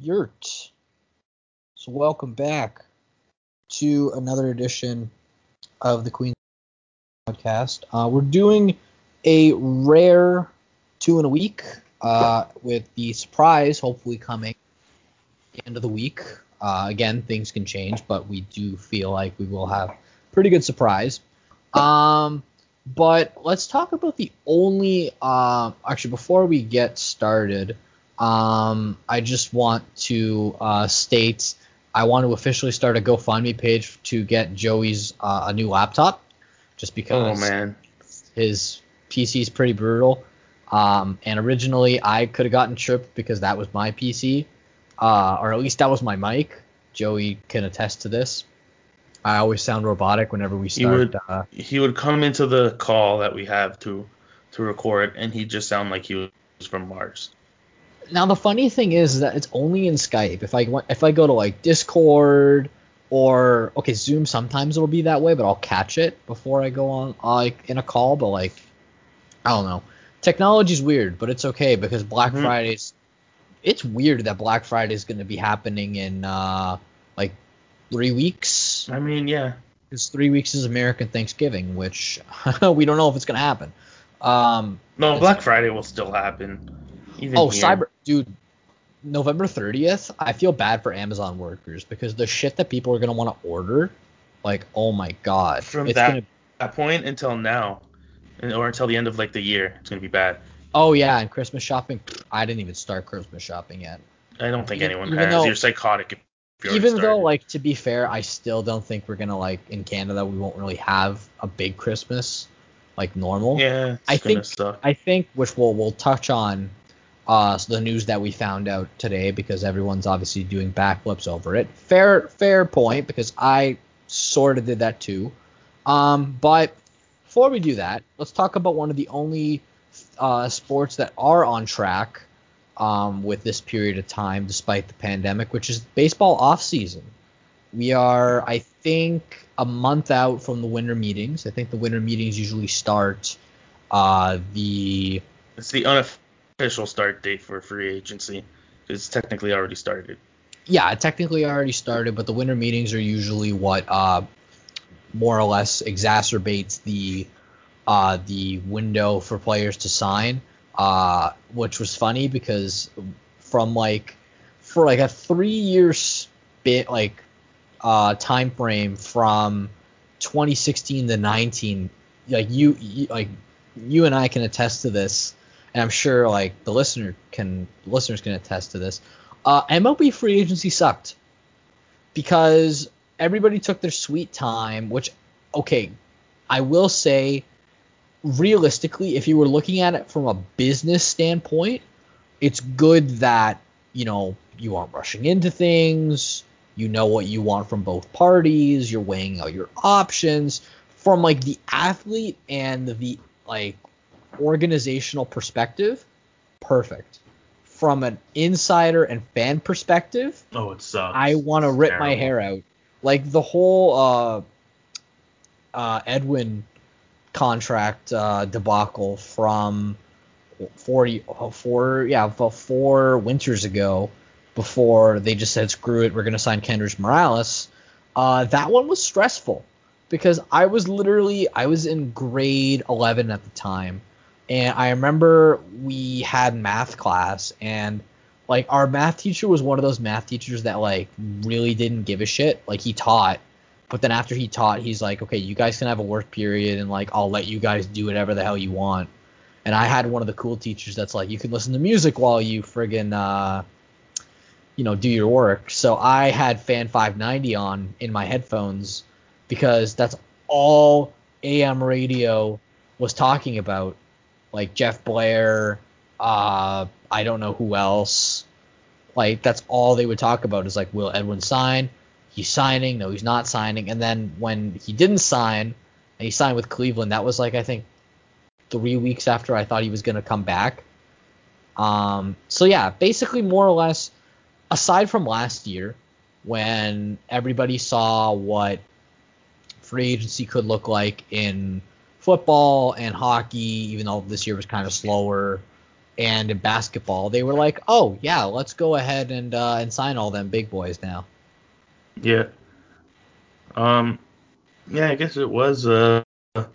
Yurt. So welcome back to another edition of the Queen podcast. Uh, we're doing a rare two in a week uh, with the surprise hopefully coming end of the week. Uh, again, things can change, but we do feel like we will have pretty good surprise. Um, but let's talk about the only. Uh, actually, before we get started, um, I just want to uh, state I want to officially start a GoFundMe page to get Joey's uh, a new laptop, just because Oh man. his PC is pretty brutal. Um, and originally I could have gotten tripped because that was my PC, uh, or at least that was my mic. Joey can attest to this. I always sound robotic whenever we start. He would uh, he would come into the call that we have to to record and he'd just sound like he was from Mars. Now the funny thing is that it's only in Skype. If I want, if I go to like Discord or okay Zoom, sometimes it'll be that way, but I'll catch it before I go on like in a call. But like, I don't know. Technology's weird, but it's okay because Black Mhm. Friday's. It's weird that Black Friday is going to be happening in uh like three weeks. I mean, yeah. Because three weeks is American Thanksgiving, which we don't know if it's going to happen. Um, No, Black Friday will still happen. Even Oh, here. cyber, dude. November 30th. I feel bad for Amazon workers because the shit that people are gonna want to order, like, oh my god, from it's that, gonna. that point until now, or until the end of like the year, it's gonna be bad. Oh yeah, and Christmas shopping. I didn't even start Christmas shopping yet. I don't think Even- anyone even has. though- You're psychotic. If you Even though, like, to be fair, I still don't think we're gonna like in Canada we won't really have a big Christmas like normal. yeah, it's I think- suck. I think, which we'll we'll touch on, uh, so the news that we found out today because everyone's obviously doing backflips over it. Fair fair point because I sort of did that too. Um, but before we do that, let's talk about one of the only uh, sports that are on track um, with this period of time, despite the pandemic, which is baseball off season. We are, I think, a month out from the winter meetings. I think the winter meetings usually start uh, the It's the unofficial start date for free agency. It's technically already started. yeah, it technically already started, but the winter meetings are usually what uh, more or less exacerbates the uh, the window for players to sign. Uh, which was funny because from like for like a three year bit like uh, time frame from 2016 to 19, like you, you like you and I can attest to this, and I'm sure like the listener can listeners can attest to this. Uh, MLB free agency sucked because everybody took their sweet time. Which, okay, I will say, realistically, if you were looking at it from a business standpoint, it's good that you know you aren't rushing into things. You know what you want from both parties. You're weighing out your options from like the athlete and the like organizational perspective. Perfect. From an insider and fan perspective, Oh, it sucks. I want to rip my hair out. Like the whole uh, uh, Edwin contract uh, debacle from four, four, yeah, four winters ago, before they just said screw it, we're gonna sign Kendrys Morales. Uh, that one was stressful because I was literally I was in grade 11 at the time, and I remember we had math class and like our math teacher was one of those math teachers that like really didn't give a shit. Like he taught, but then after he taught, he's like, okay, you guys can have a work period and like I'll let you guys do whatever the hell you want. And I had one of the cool teachers that's like, you can listen to music while you friggin' uh, you know, do your work. So I had Fan 590 on in my headphones because that's all AM radio was talking about. Like Jeff Blair, uh, I don't know who else. Like that's all they would talk about is like, will Edwin sign? He's signing. No, he's not signing. And then when he didn't sign, and he signed with Cleveland, that was like I think three weeks after I thought he was gonna come back. Um, so yeah, basically more or less, aside from last year, when everybody saw what free agency could look like in football and hockey, even though this year was kind of slower and in basketball, they were like, "Oh yeah, let's go ahead and uh, and sign all them big boys now." Yeah. Um. Yeah, I guess it was a it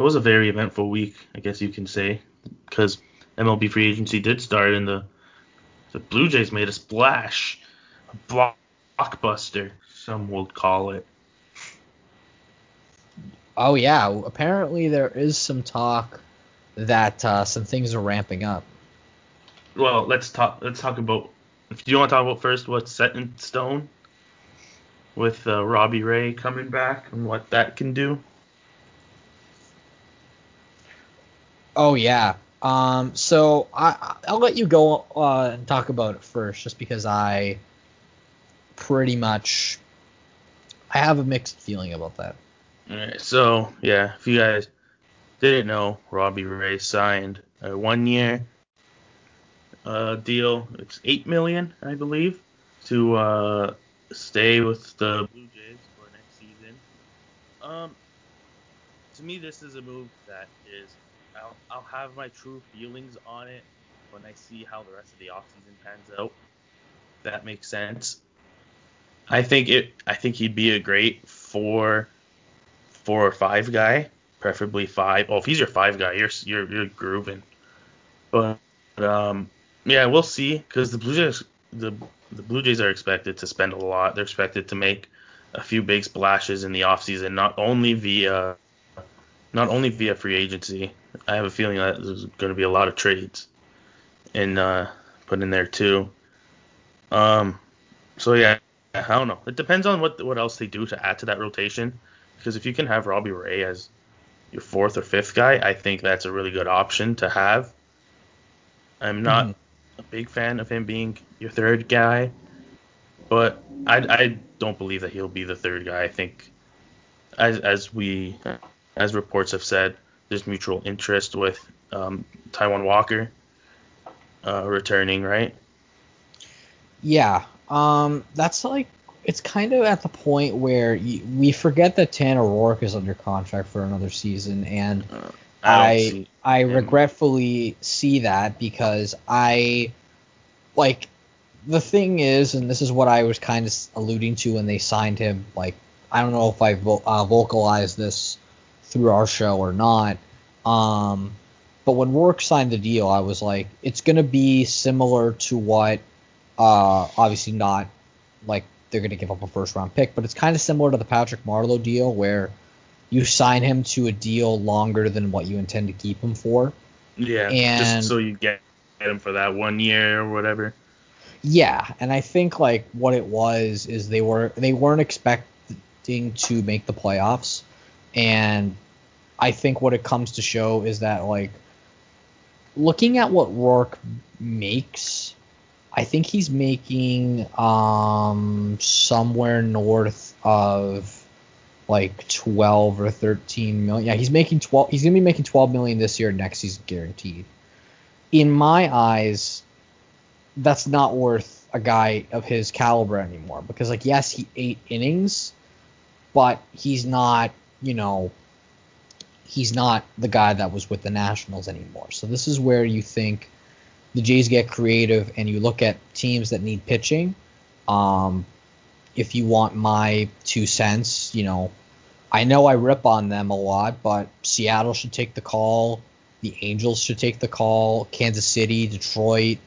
was a very eventful week, I guess you can say, because MLB free agency did start and the the Blue Jays made a splash, a blockbuster, some would call it. Oh yeah, apparently there is some talk that uh, some things are ramping up. Well, let's talk. Let's talk about. If you want to talk about first, what's set in stone with uh, Robbie Ray coming back and what that can do. Oh yeah. Um. So I I'll let you go uh, and talk about it first, just because I pretty much I have a mixed feeling about that. So yeah, if you guys didn't know, Robbie Ray signed a one-year uh, deal. It's eight million, I believe, to uh, stay with the Blue Jays for next season. Um, to me, this is a move that is. I'll, I'll have my true feelings on it when I see how the rest of the offseason pans out. That makes sense. I think it. I think he'd be a great four, four or five guy preferably five. Oh, if he's your five guy, you're you're you're grooving. But um, yeah, we'll see because the Blue Jays the the Blue Jays are expected to spend a lot. They're expected to make a few big splashes in the offseason, not only via not only via free agency. I have a feeling that there's going to be a lot of trades and uh, put in there too. Um, so yeah, I don't know. It depends on what what else they do to add to that rotation. Because if you can have Robbie Ray as your fourth or fifth guy, I think that's a really good option to have. I'm not mm-hmm. a big fan of him being your third guy, but I, I don't believe that he'll be the third guy. I think, as as we as reports have said, there's mutual interest with um, Taijuan Walker uh, returning, right? Yeah, um, that's like it's kind of at the point where you, we forget that Tanner Roark is under contract for another season, and uh, I I, I regretfully see that because I like the thing is, and this is what I was kind of alluding to when they signed him. Like I don't know if I vo- uh, vocalized this through our show or not. Um, but when Roark signed the deal, I was like, it's gonna be similar to what, uh, obviously not like they're going to give up a first round pick, but it's kind of similar to the Patrick Marleau deal where you sign him to a deal longer than what you intend to keep him for. Yeah, and, just so you get him for that one year or whatever. Yeah, and I think like what it was is they were they weren't expecting to make the playoffs, and I think what it comes to show is that like looking at what Roark makes I think he's making um somewhere north of like 12 or 13 million. Yeah, he's making 12 he's going to be making 12 million this year next he's guaranteed. In my eyes, that's not worth a guy of his caliber anymore because like yes, he ate innings, but he's not, you know, he's not the guy that was with the Nationals anymore. So this is where you think the Jays get creative and you look at teams that need pitching. Um, if you want my two cents, you know, I know I rip on them a lot, but Seattle should take the call. The Angels should take the call. Kansas City, Detroit,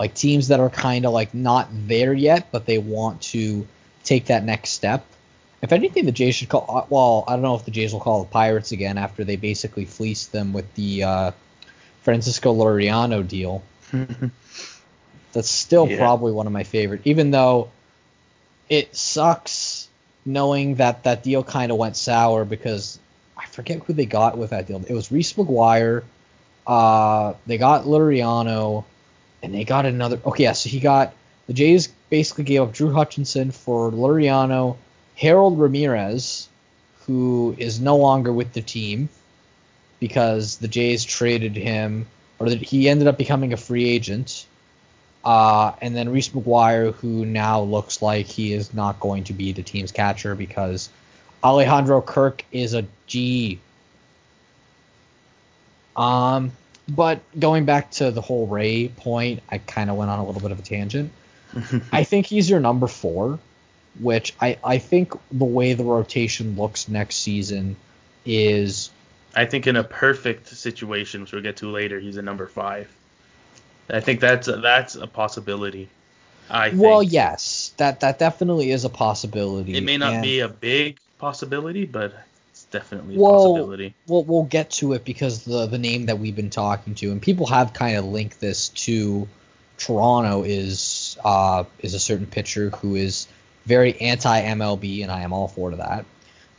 like teams that are kind of like not there yet, but they want to take that next step. If anything, the Jays should call. Uh, well, I don't know if the Jays will call the Pirates again after they basically fleeced them with the uh, Francisco Liriano deal. That's still yeah. probably one of my favorite, even though it sucks knowing that that deal kind of went sour because I forget who they got with that deal. It was Reese McGuire. Uh, they got Liriano, and they got another. Okay, yeah, so he got the Jays basically gave up Drew Hutchison for Liriano, Harold Ramirez, who is no longer with the team because the Jays traded him, or he ended up becoming a free agent. Uh, and then Reese McGuire, who now looks like he is not going to be the team's catcher because Alejandro Kirk is a G. Um, But going back to the whole Ray point, I kind of went on a little bit of a tangent. I think he's your number four, which I, I think the way the rotation looks next season is. I think in a perfect situation, which we'll get to later, he's a number five. I think that's a, that's a possibility. I think. Well, yes, that that definitely is a possibility. It may not and- be a big possibility, but it's definitely a well, possibility. We'll, we'll get to it because the the name that we've been talking to, and people have kind of linked this to Toronto, is uh is a certain pitcher who is very anti MLB, and I am all for that.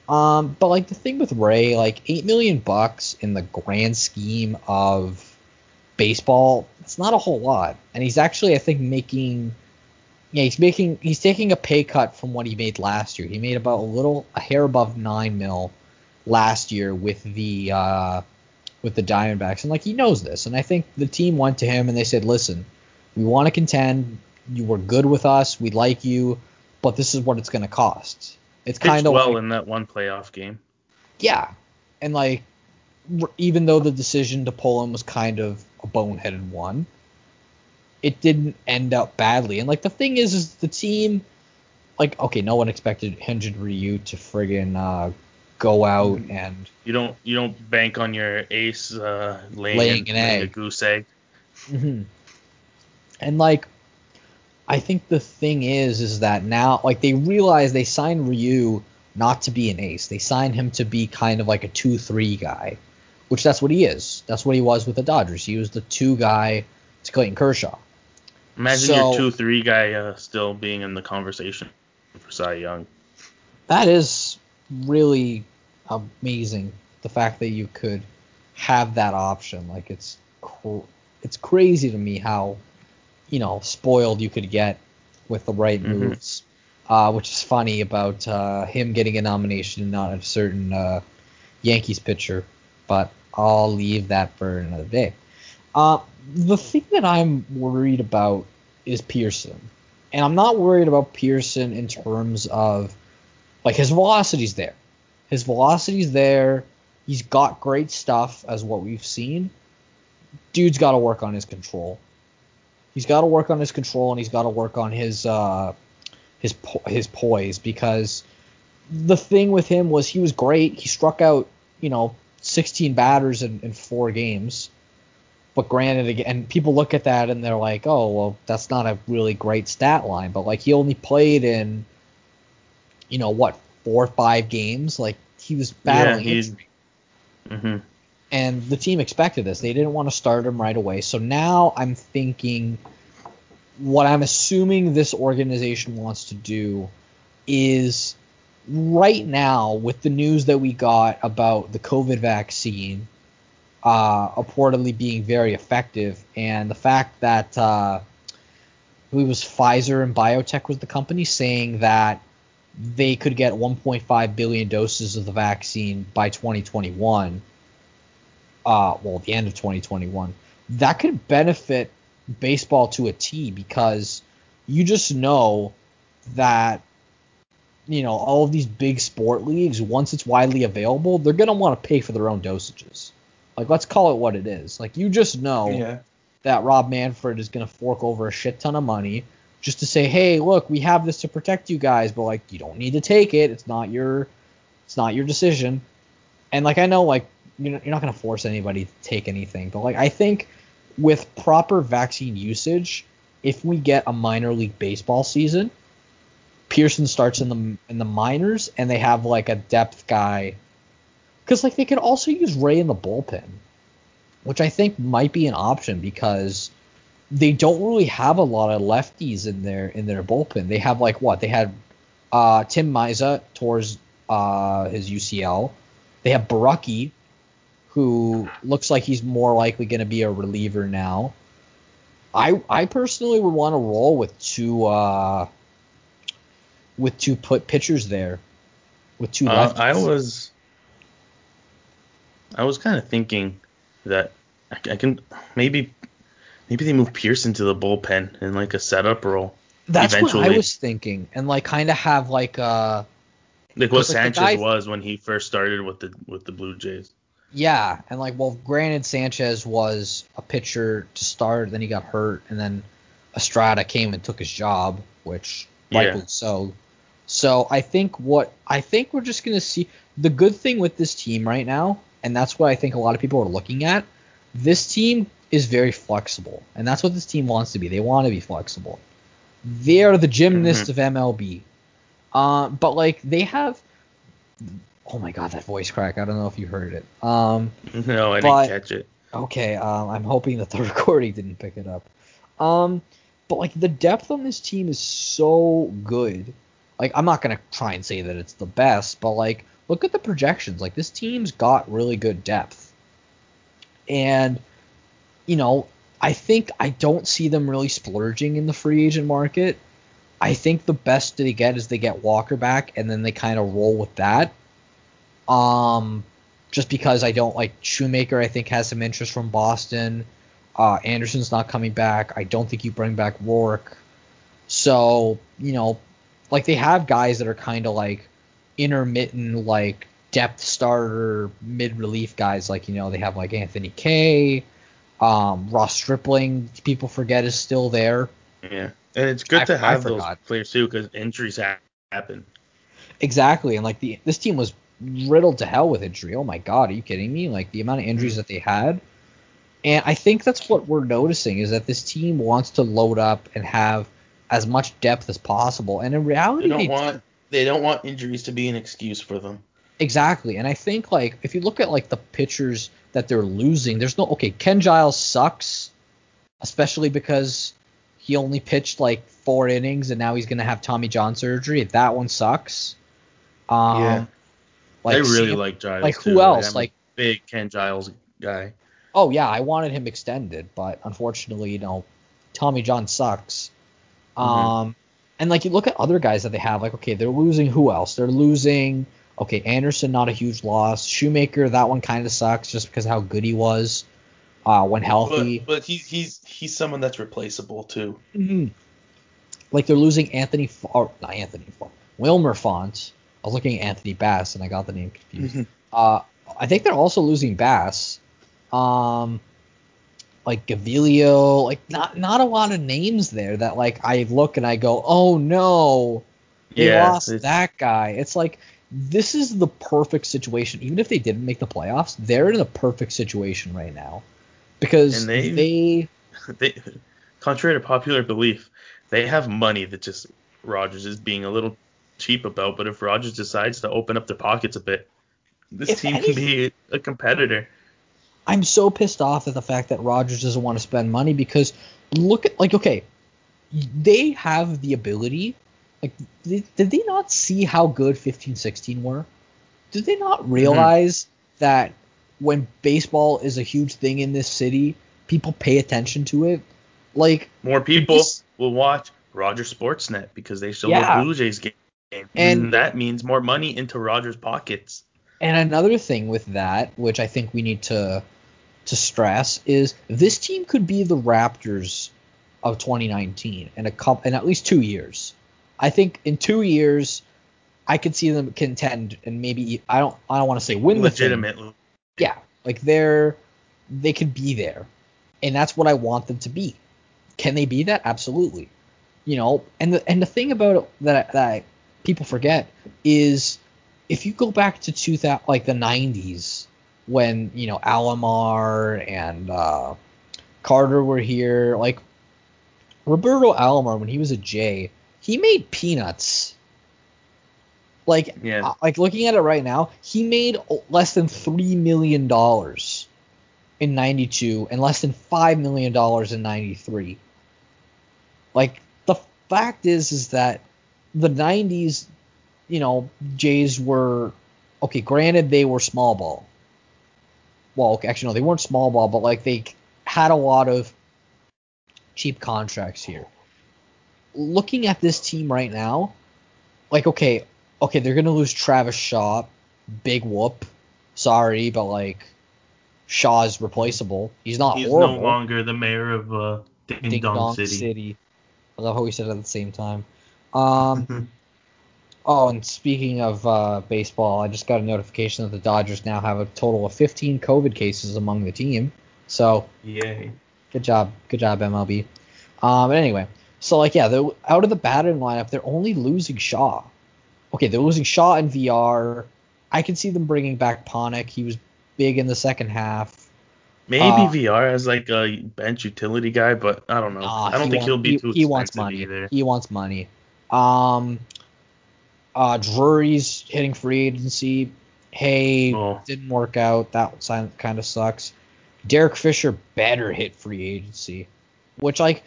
Um, but like the thing with Ray, like eight million bucks in the grand scheme of baseball, it's not a whole lot, and he's actually I think making. Yeah, he's making he's taking a pay cut from what he made last year. He made about a little a hair above nine mil last year with the uh, with the Diamondbacks, and like he knows this. And I think the team went to him and they said, "Listen, we want to contend. You were good with us. We like you, but this is what it's going to cost." It's kind of well like, in that one playoff game. yeah, and like even though the decision to pull him was kind of a boneheaded one, it didn't end up badly. And like the thing is, is the team, like okay, no one expected Hyunjin Ryu to friggin' uh, go out and You don't you don't bank on your ace uh, laying, Laying an laying a goose egg. hmm And like, I think the thing is, is that now, like, they realize they signed Ryu not to be an ace. They signed him to be kind of like a two-three guy, which that's what he is. That's what he was with the Dodgers. He was the two guy to Clayton Kershaw. Imagine So- your two three guy uh, still being in the conversation for Cy Young. That is really amazing. The fact that you could have that option, like it's cr- it's crazy to me how you know spoiled you could get with the right Mhm. moves. Uh, which is funny about uh, him getting a nomination and not a certain uh, Yankees pitcher, but I'll leave that for another day. Uh, the thing that I'm worried about is Pearson, and I'm not worried about Pearson in terms of like his velocity's there. His velocity's there. He's got great stuff as what we've seen. Dude's got to work on his control. He's got to work on his control and he's got to work on his uh, his po- his poise because the thing with him was he was great. He struck out you know 16 batters in, in four games. But granted, again, people look at that and they're like, "Oh, well, that's not a really great stat line." But like, he only played in you know what four or five games like he was battling he's- injury hmm and the team expected this they didn't want to start him right away so now i'm thinking what i'm assuming this organization wants to do is right now with the news that we got about the covid vaccine uh, reportedly being very effective and the fact that uh, it was Pfizer and BioNTech was the company saying that they could get 1.5 billion doses of the vaccine by 2021. Uh, well, the end of 2021. That could benefit baseball to a T because you just know that you know all of these big sport leagues once it's widely available they're going to want to pay for their own dosages like let's call it what it is like you just know Yeah. that Rob Manfred is going to fork over a shit ton of money just to say, "Hey, look, we have this to protect you guys, but like you don't need to take it. It's not your it's not your decision." And like I know like you're not, going to force anybody to take anything, but like I think with proper vaccine usage, if we get a minor league baseball season, Pearson starts in the in the minors and they have like a depth guy cuz like they could also use Ray in the bullpen which I think might be an option because they don't really have a lot of lefties in their in their bullpen. They have like what? They had uh, Tim Mayza towards uh, his UCL. They have Borucki, who looks like he's more likely going to be a reliever now. I I personally would want to roll with two uh, with two put pitchers there, with two Uh. I was I was kind of thinking that I, I can maybe maybe they move Pearson to the bullpen in like a setup role. That's what I was thinking, and like kind of have like uh Like what Because, like, Sanchez guy- was when he first started with the with the Blue Jays. Yeah, and like, well, granted, Sanchez was a pitcher to start, then he got hurt, and then Estrada came and took his job, which rightfully Yeah. so. So I think what I think we're just gonna see the good thing with this team right now, and that's what I think a lot of people are looking at. This team is very flexible, and that's what this team wants to be. They want to be flexible. They are the gymnasts of MLB. Uh, but like they have, oh my god, that voice crack! I don't know if you heard it. Um, No, I But- didn't catch it. Okay, um, I'm hoping that the recording didn't pick it up. Um, but like the depth on this team is so good. Like I'm not gonna try and say that it's the best, but like look at the projections. Like this team's got really good depth, and you know I think I don't see them really splurging in the free agent market. I think the best they get is they get Walker back, and then they kind of roll with that. Um, just because I don't like Shoemaker, I think has some interest from Boston. Uh, Anderson's not coming back. I don't think you bring back Roark. So you know, like they have guys that are kind of like intermittent, like depth starter, mid relief guys. Like you know, they have like Anthony Kay, um, Ross Stripling. People forget is still there. Yeah, and it's good I- to have those players too because injuries happen. Exactly, and like the this team was riddled to hell with injury. Oh my god, are you kidding me? Like the amount of injuries that they had. And I think that's what we're noticing is that this team wants to load up and have as much depth as possible. And in They reality, don't they want they don't want injuries to be an excuse for them. exactly. And I think like if you look at like the pitchers that they're losing, there's no okay. Ken Giles sucks, especially because he only pitched like four innings and now he's gonna have Tommy John surgery. That one sucks. Um, Yeah. Like I really Sam- like Giles. like, who too. else? I'm a Like- big Ken Giles guy. Oh yeah, I wanted him extended, but unfortunately, you know, Tommy John sucks. Um, and like you look at other guys that they have, like okay, they're losing who else? They're losing. Okay, Anderson, not a huge loss. Shoemaker, that one kind of sucks just because of how good he was uh, when healthy. But but he's he's he's someone that's replaceable too. Mhm. Like they're losing Anthony, F- or not Anthony, F- Wilmer Font. I was looking at Anthony Bass and I got the name confused. Mhm. Uh, I think they're also losing Bass. Um, like Gaviglio, like not not a lot of names there that like I look and I go, oh no, they Yeah, lost it's- that guy. It's like this is the perfect situation. Even if they didn't make the playoffs, they're in a perfect situation right now because And they- they They, contrary to popular belief, they have money that just Rogers is being a little cheap about. But if Rogers decides to open up their pockets a bit, this If team any- can be a competitor. I'm so pissed off at the fact that Rogers doesn't want to spend money because look at like okay, they have the ability. Like did, did they not see how good 15-16 were? Did they not mm-hmm. realize that when baseball is a huge thing in this city, people pay attention to it? Like More people This- will watch Rogers Sportsnet because they show Yeah. the Blue Jays game. And- And that means more money into Rogers' pockets. And another thing with that, which I think we need to to stress, is this team could be the Raptors of 2019 in a couple in at least two years. I think in two years, I could see them contend and maybe I don't I don't want to say win. Legitimately. Yeah, like they're they could be there, and that's what I want them to be. Can they be that? Absolutely. You know, and the and the thing about it that that people forget is if you go back to 2000 like the 90s when you know Alomar and uh, Carter were here, like Roberto Alomar when he was a J, he made peanuts. Like Yeah. uh, like looking at it right now, he made less than three million dollars in '92 and less than five million dollars in '93. Like the fact is, is that the '90s, you know, Jays were okay. Granted, they were small ball. Well, okay, actually, no, they weren't small ball, but like they had a lot of cheap contracts here. Looking at this team right now, like okay, okay, they're gonna lose Travis Shaw, big whoop. Sorry, but like Shaw is replaceable. He's not He's horrible. no longer the mayor of uh, Ding, Ding Dong, Dong City. City. I love how we said it at the same time. Um, Oh, and speaking of uh, baseball, I just got a notification that the Dodgers now have a total of 15 COVID cases among the team. So Yay. good job, good job MLB. Um, but anyway, so like yeah, they're out of the batting lineup, they're only losing Shaw. Okay, they're losing Shaw and VR. I can see them bringing back Panik. He was big in the second half. Maybe Uh, VR as like a bench utility guy, but I don't know. Nah, I don't he think he'll be he, too he wants money. either. He wants money. Um, uh, Drury's hitting free agency. Hey, Oh. didn't work out. That kind of sucks. Derek Fisher better hit free agency, which like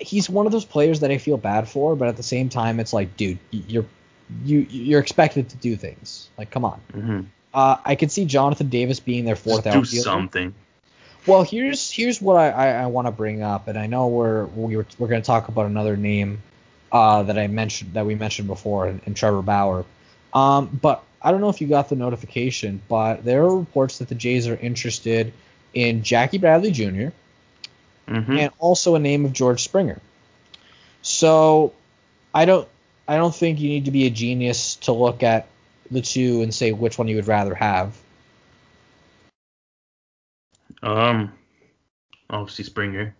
he's one of those players that I feel bad for, but at the same time, it's like, dude, you're you you're expected to do things. Like, come on. hmm Uh, I could see Jonathan Davis being their fourth Just do something. Well, here's here's what I, I, I want to bring up, and I know we're we were we're going to talk about another name uh, that I mentioned that we mentioned before, and, in Trevor Bauer. Um, but I don't know if you got the notification, but there are reports that the Jays are interested in Jackie Bradley Jr. hmm and also a name of George Springer. So I don't I don't think you need to be a genius to look at the two and say which one you would rather have. Um, obviously Springer.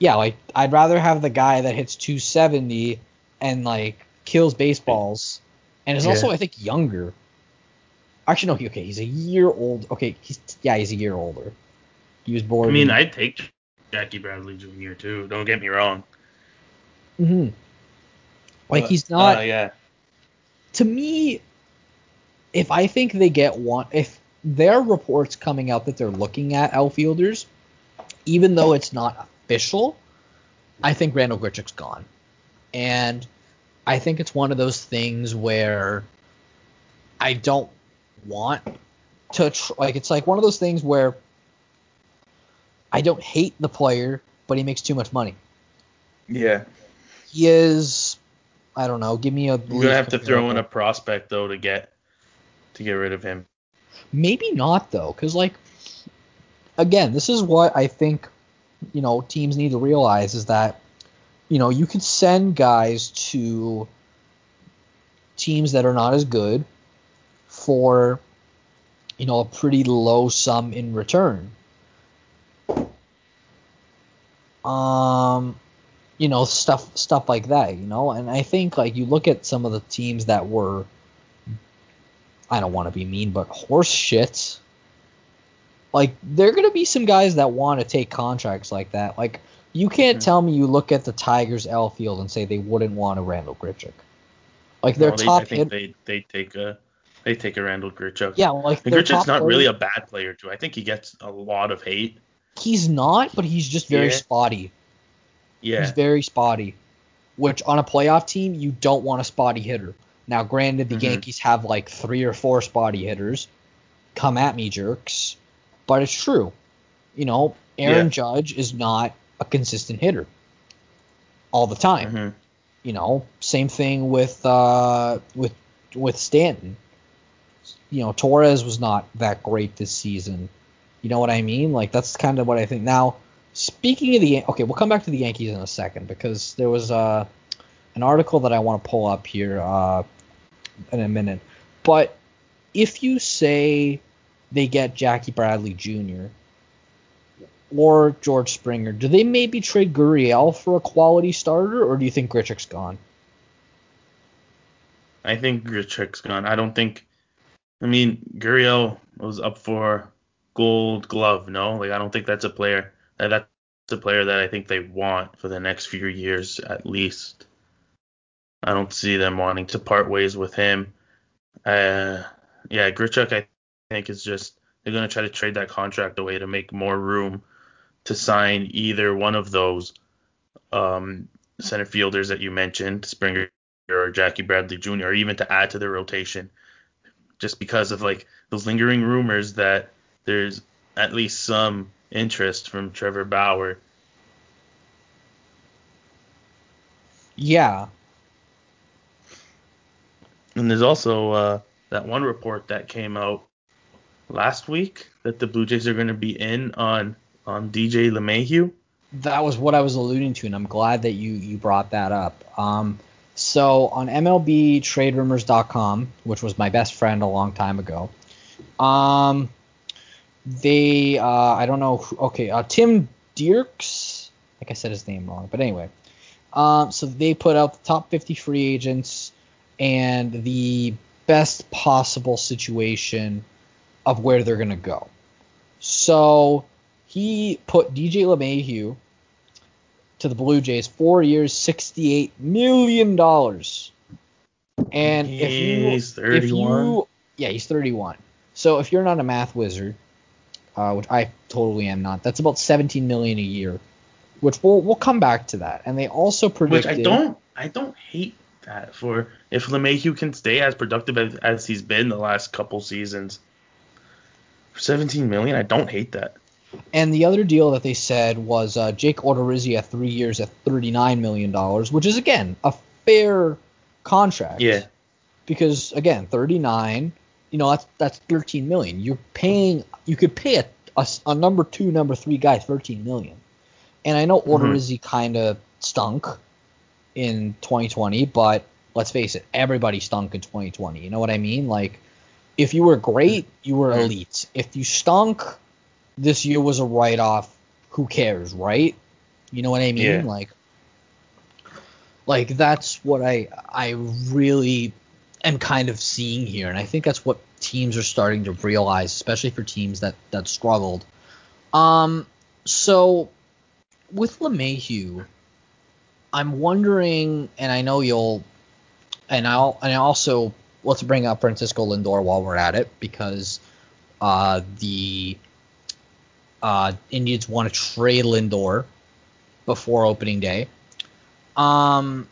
Yeah, like I'd rather have the guy that hits 270 and like kills baseballs, and is also I think younger. Actually, no, he, okay, he's a year old. Okay, he's yeah, he's a year older. He was born. I mean, I'd take Jackie Bradley Jr. too. Don't get me wrong. Mhm. like But, he's not Uh, yeah. to me. If I think they get one, if there are reports coming out that they're looking at outfielders, even though it's not official, I think Randall Grichuk's gone. And I think it's one of those things where I don't want to tr- like it's like one of those things where I don't hate the player, but he makes too much money. Yeah. He is I don't know, give me a You're gonna have to throw in a prospect though to get to get rid of him. Maybe not though, because like again, this is what I think you know teams need to realize is that you know you can send guys to teams that are not as good for you know a pretty low sum in return. Um, you know stuff stuff like that, you know, and I think like you look at some of the teams that were I don't want to be mean, but horse shits. Like there are gonna be some guys that want to take contracts like that. Like you can't Mhm. tell me you look at the Tigers outfield and say they wouldn't want a Randall Grichuk. Like their No, they, top I think they they take a they take a Randall Grichuk. yeah, like And Grichuk's not really a bad player too. I think he gets a lot of hate. He's not, but he's just very Yeah. spotty. Yeah. He's very spotty. Which on a playoff team you don't want a spotty hitter. Now, granted, the Mhm. Yankees have like three or four spotty hitters. Come at me, jerks. But it's true. You know, Aaron Yeah. Judge is not a consistent hitter all the time. Mhm. You know, same thing with uh, with with Stanton. You know, Torres was not that great this season. You know what I mean? Like that's kind of what I think. Now, speaking of the okay, we'll come back to the Yankees in a second because there was uh, an article that I want to pull up here uh, in a minute. But if you say they get Jackie Bradley Jr. or George Springer, do they maybe trade Gurriel for a quality starter, or do you think Grichuk's gone? I think Grichuk's gone. I don't think. I mean, Gurriel was up for Gold Glove. No, like I don't think that's a player. That's a player that I think they want for the next few years at least. I don't see them wanting to part ways with him. Uh, yeah, Grichuk I think is just they're gonna try to trade that contract away to make more room to sign either one of those um, center fielders that you mentioned, Springer or Jackie Bradley Jr., or even to add to their rotation, just because of like those lingering rumors that there's at least some interest from Trevor Bauer. Yeah, And there's also uh, that one report that came out last week that the Blue Jays are going to be in on on DJ LeMahieu. that was what I was alluding to, and I'm glad that you you brought that up. Um, So on MLBTradeRumors.com, which was my best friend a long time ago, um, they uh, I don't know. Who, okay, uh, Tim Dierkes. I think I said his name wrong, but anyway. Um, so they put out the top 50 free agents and the best possible situation of where they're gonna go. So he put DJ LeMahieu to the Blue Jays, four years, sixty-eight million dollars. And if you, He's if you, yeah, he's thirty-one. So if you're not a math wizard, uh, which I totally am not, that's about seventeen million a year. Which we'll we'll come back to that. And they also predicted. Which. I don't I don't hate that for if LeMahieu can stay as productive as, as he's been the last couple seasons. For 17 million, I don't hate that. And the other deal that they said was uh, Jake Odorizzi at three years at thirty-nine million dollars, which is again a fair contract. Yeah. Because again, thirty-nine, you know that's that's thirteen million. You're paying, you could pay a, a, a number two, number three guy thirteen million. And I know Odorizzi kind of stunk in 2020, but let's face it, everybody stunk in 2020. You know what I mean? Like, if you were great, you were elite. If you stunk, this year was a write-off. Who cares, right? You know what I mean? Yeah. Like, like that's what I I really am kind of seeing here, and I think that's what teams are starting to realize, especially for teams that that struggled. Um, so with LeMahieu, I'm wondering, and I know you'll, and I'll, and I also let's bring up Francisco Lindor while we're at it because uh, the uh, Indians want to trade Lindor before opening day. Um,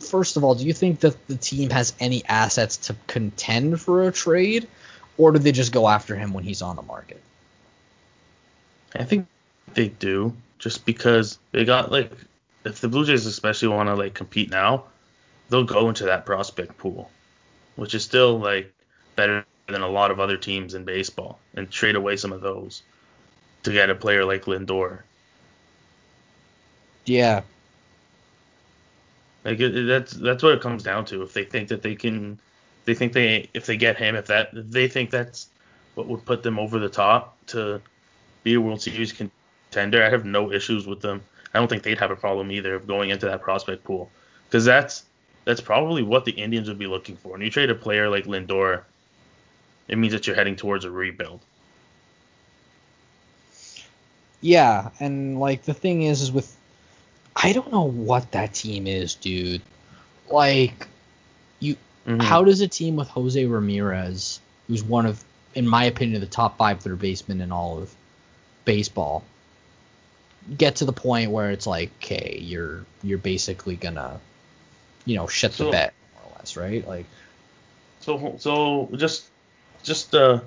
first of all, do you think that the team has any assets to contend for a trade, or do they just go after him when he's on the market? I think they do just because they got like if the Blue Jays especially want to like compete now, they'll go into that prospect pool, which is still like better than a lot of other teams in baseball and trade away some of those to get a player like Lindor. Yeah, Like it, that's that's what it comes down to. If they think that they can, they think they if they get him, if that if they think that's what would put them over the top to be a World Series contender, I have no issues with them. I don't think they'd have a problem either of going into that prospect pool because that's that's probably what the Indians would be looking for. When you trade a player like Lindor, it means that you're heading towards a rebuild. yeah, and like the thing is, is with I don't know what that team is, dude. Like, you Mhm. how does a team with Jose Ramirez, who's one of, in my opinion, the top five third basemen in all of baseball, get to the point where it's like, okay, you're you're basically gonna, you know, shut the So- bet more or less, right? Like, So so just just uh,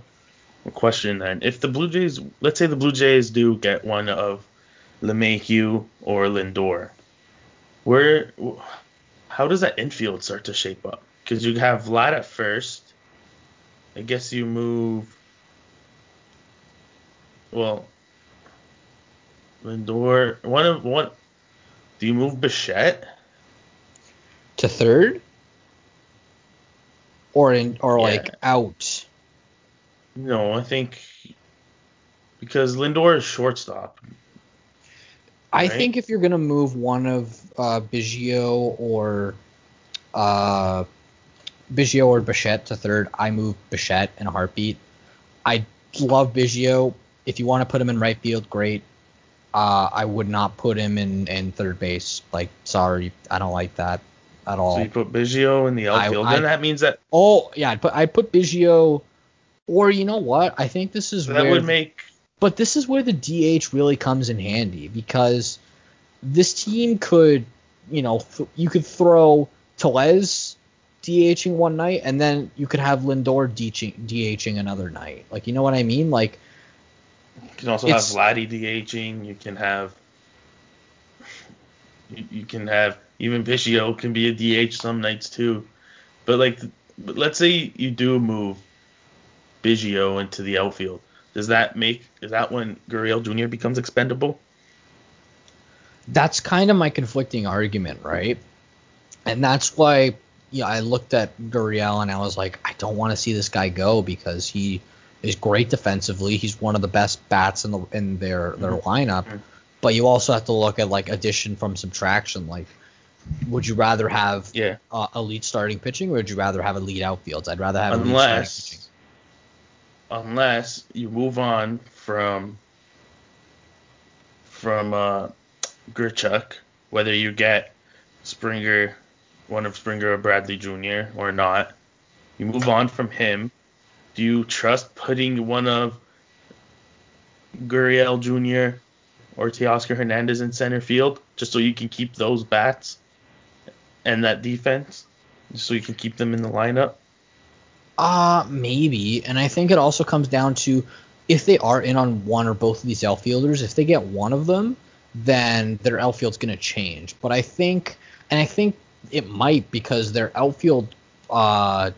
a question then. If the Blue Jays, let's say the Blue Jays do get one of LeMahieu or Lindor, where how does that infield start to shape up? Because you have Vlad at first. I guess you move. Well, Lindor. One of one. Do you move Bichette? To third, or in or Yeah. like out. No, I think because Lindor is shortstop. I Right. think if you're gonna move one of uh, Biggio or uh, Biggio or Bichette to third, I move Bichette in a heartbeat. I love Biggio. If you want to put him in right field, great. Uh, I would not put him in, in third base. Like, sorry, I don't like that at all. So you put Biggio in the outfield, I- then that means that oh yeah, I'd put I put Biggio. Or you know what? I think this is that where would make But this is where the DH really comes in handy because this team could, you know, th- you could throw Tellez DHing one night and then you could have Lindor DHing, DHing another night. Like, you know what I mean? Like, you can also have Vladdy DHing. You can have you, you can have even Biggio can be a DH some nights too. But like, but let's say you do move Biggio into the outfield. Does that make is that when Gurriel Jr. becomes expendable? that's kind of my conflicting argument, right? and that's why yeah, I looked at Gurriel and I was like, I don't want to see this guy go because he is great defensively. He's one of the best bats in the in their their Mhm. lineup. Mhm. But you also have to look at like addition from subtraction. Like, would you rather have Yeah. uh, elite starting pitching or would you rather have elite outfields? I'd rather have elite starting pitching. Unless unless you move on from from uh Grichuk, whether you get Springer, one of Springer or Bradley Jr. or not, you move on from him. Do you trust putting one of Gurriel Jr. or Teoscar Hernandez in center field just so you can keep those bats and that defense, just so you can keep them in the lineup? Uh, maybe. And I think it also comes down to if they are in on one or both of these outfielders, if they get one of them, then their outfield's going to change. But I think, and I think it might because their outfield uh,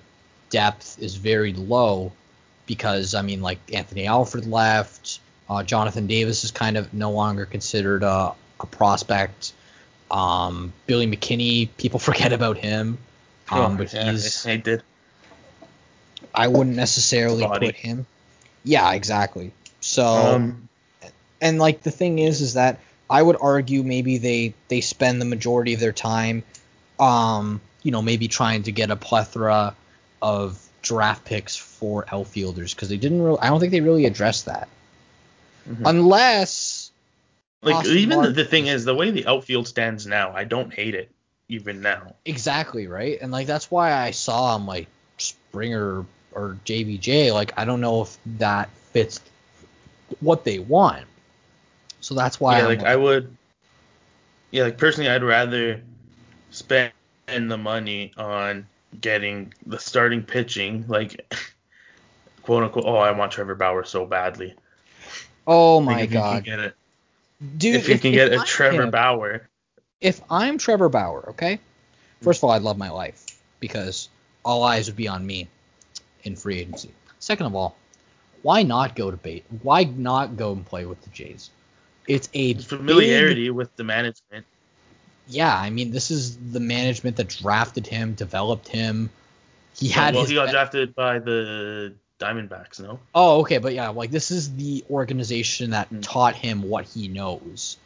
depth is very low because, I mean, like Anthony Alford left. Uh, Jonathan Davis is kind of no longer considered a, a prospect. Um, Billy McKinney, people forget about him. Um, but yeah, he's I did. I wouldn't necessarily Body. put him. Yeah, exactly. So Um, and like the thing is is that I would argue maybe they they spend the majority of their time um you know maybe trying to get a plethora of draft picks for outfielders because they didn't really I don't think they really addressed that. Mhm. Unless like Austin even the, Martin- the thing is the way the outfield stands now, I don't hate it even now. exactly, right? And like that's why I saw him like Springer or JBJ like I don't know if that fits what they want. So that's why yeah, I'm like I would. Yeah, like personally, I'd rather spend the money on getting the starting pitching, like quote unquote. Oh, I want Trevor Bauer so badly. Oh my if you can god. get it, Dude, if you can get a Trevor him- Bauer, if I'm Trevor Bauer, okay? First of all, I'd love my life because all eyes would be on me in free agency. Second of all, why not go to bait? Why not go and play with the Jays? It's a big- familiarity with the management. yeah, I mean, this is the management that drafted him, developed him. He had well, he got drafted by the Diamondbacks, no? Oh, okay, but yeah, like this is the organization that Hmm. taught him what he knows.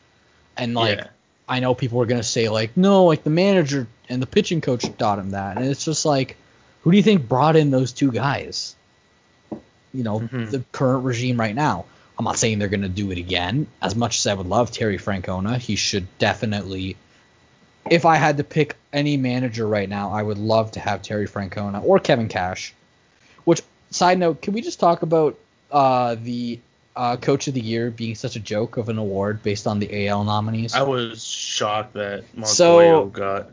And like yeah. I know people are gonna say like, no, like the manager and the pitching coach taught him that, and it's just like, who do you think brought in those two guys? You know, Mhm. the current regime right now. I'm not saying they're gonna do it again. As much as I would love Terry Francona, he should definitely. If I had to pick any manager right now, I would love to have Terry Francona or Kevin Cash. Side note, can we just talk about uh, the uh, Coach of the Year being such a joke of an award based on the AL nominees? I was shocked that Montoyo So- got,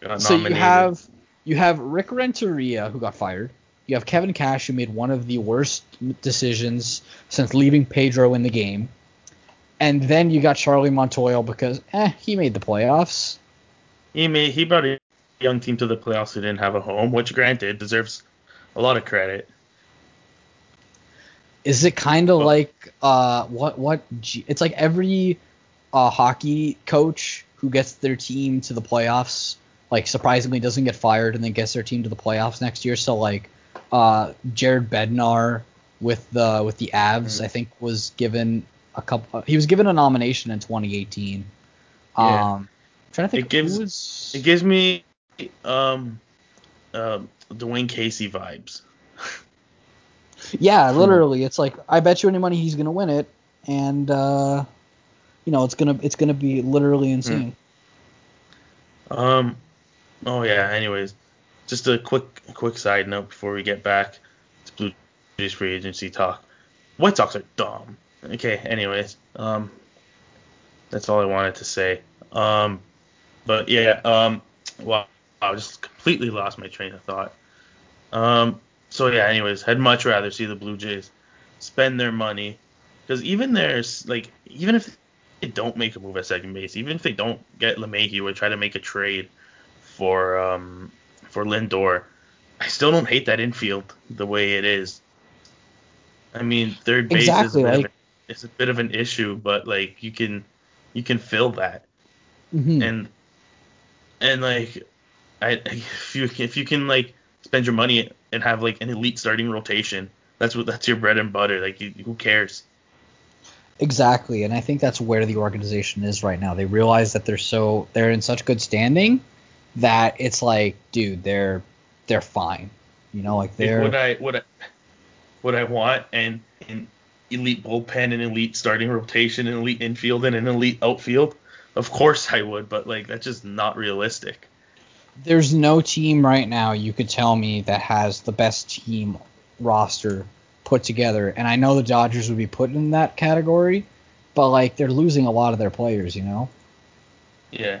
got so nominated. you have you have Rick Renteria who got fired. You have Kevin Cash who made one of the worst decisions since leaving Pedro in the game. And then you got Charlie Montoyo because eh, he made the playoffs. He made he brought a young team to the playoffs who didn't have a home, which granted deserves a lot of credit. Is it kind of Well- like uh what what G- it's like every uh, hockey coach who gets their team to the playoffs like surprisingly doesn't get fired and then gets their team to the playoffs next year. So like uh Jared Bednar with the with the Avs Mhm. I think was given a couple he was given a nomination in 2018. Yeah. Um trying to think It gives- was It gives me um um Dwane Casey vibes. Yeah, literally, it's like I bet you any money he's gonna win it, and uh, you know it's gonna it's gonna be literally insane. Um oh yeah, anyways, just a quick quick side note before we get back to Blue Jays free agency talk. White Sox are dumb. Okay, anyways, um that's all I wanted to say. Um but yeah, um wow, I just completely lost my train of thought. Um so yeah, anyways, I'd much rather see the Blue Jays spend their money because even there's like even if they don't make a move at second base, even if they don't get LeMahieu or try to make a trade for um for Lindor, I still don't hate that infield the way it is. I mean, third base Exactly, is a bit, like- of, a, it's a bit of an issue, but like you can you can fill that Mhm. and and like I if you if you can like spend your money and have like an elite starting rotation, that's what that's your bread and butter. Like you, who cares? Exactly, and I think that's where the organization is right now. They realize that they're so they're in such good standing that it's like, dude, they're they're fine. You know, like they're what I what I what I want and an elite bullpen, an elite starting rotation, an elite infield, and an elite outfield. Of course I would, but like that's just not realistic. There's no team right now you could tell me that has the best team roster put together, and I know the Dodgers would be put in that category, but like they're losing a lot of their players, you know. Yeah.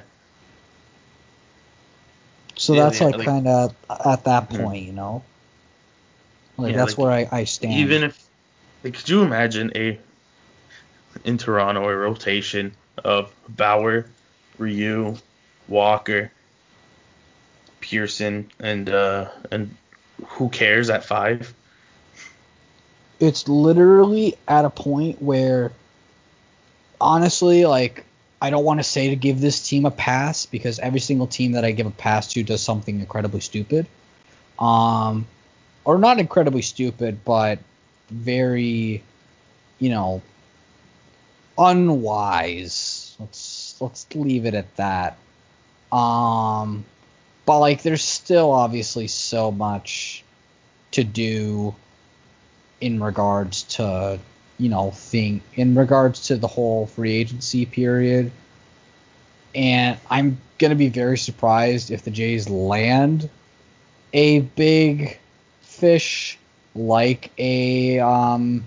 So Yeah, that's they- like, like- kind of at that Mhm. point, you know. Like Yeah, that's like, where I, I stand. Even if like, could you imagine a in Toronto a rotation of Bauer, Ryu, Walker, Pearson, and uh and who cares at five? it's literally at a point where honestly like I don't want to say to give this team a pass because every single team that I give a pass to does something incredibly stupid. Um or not incredibly stupid, but very you know unwise. Let's let's leave it at that. Um but like there's still obviously so much to do in regards to you know thing in regards to the whole free agency period. And i'm going to be very surprised if the jays land a big fish like a um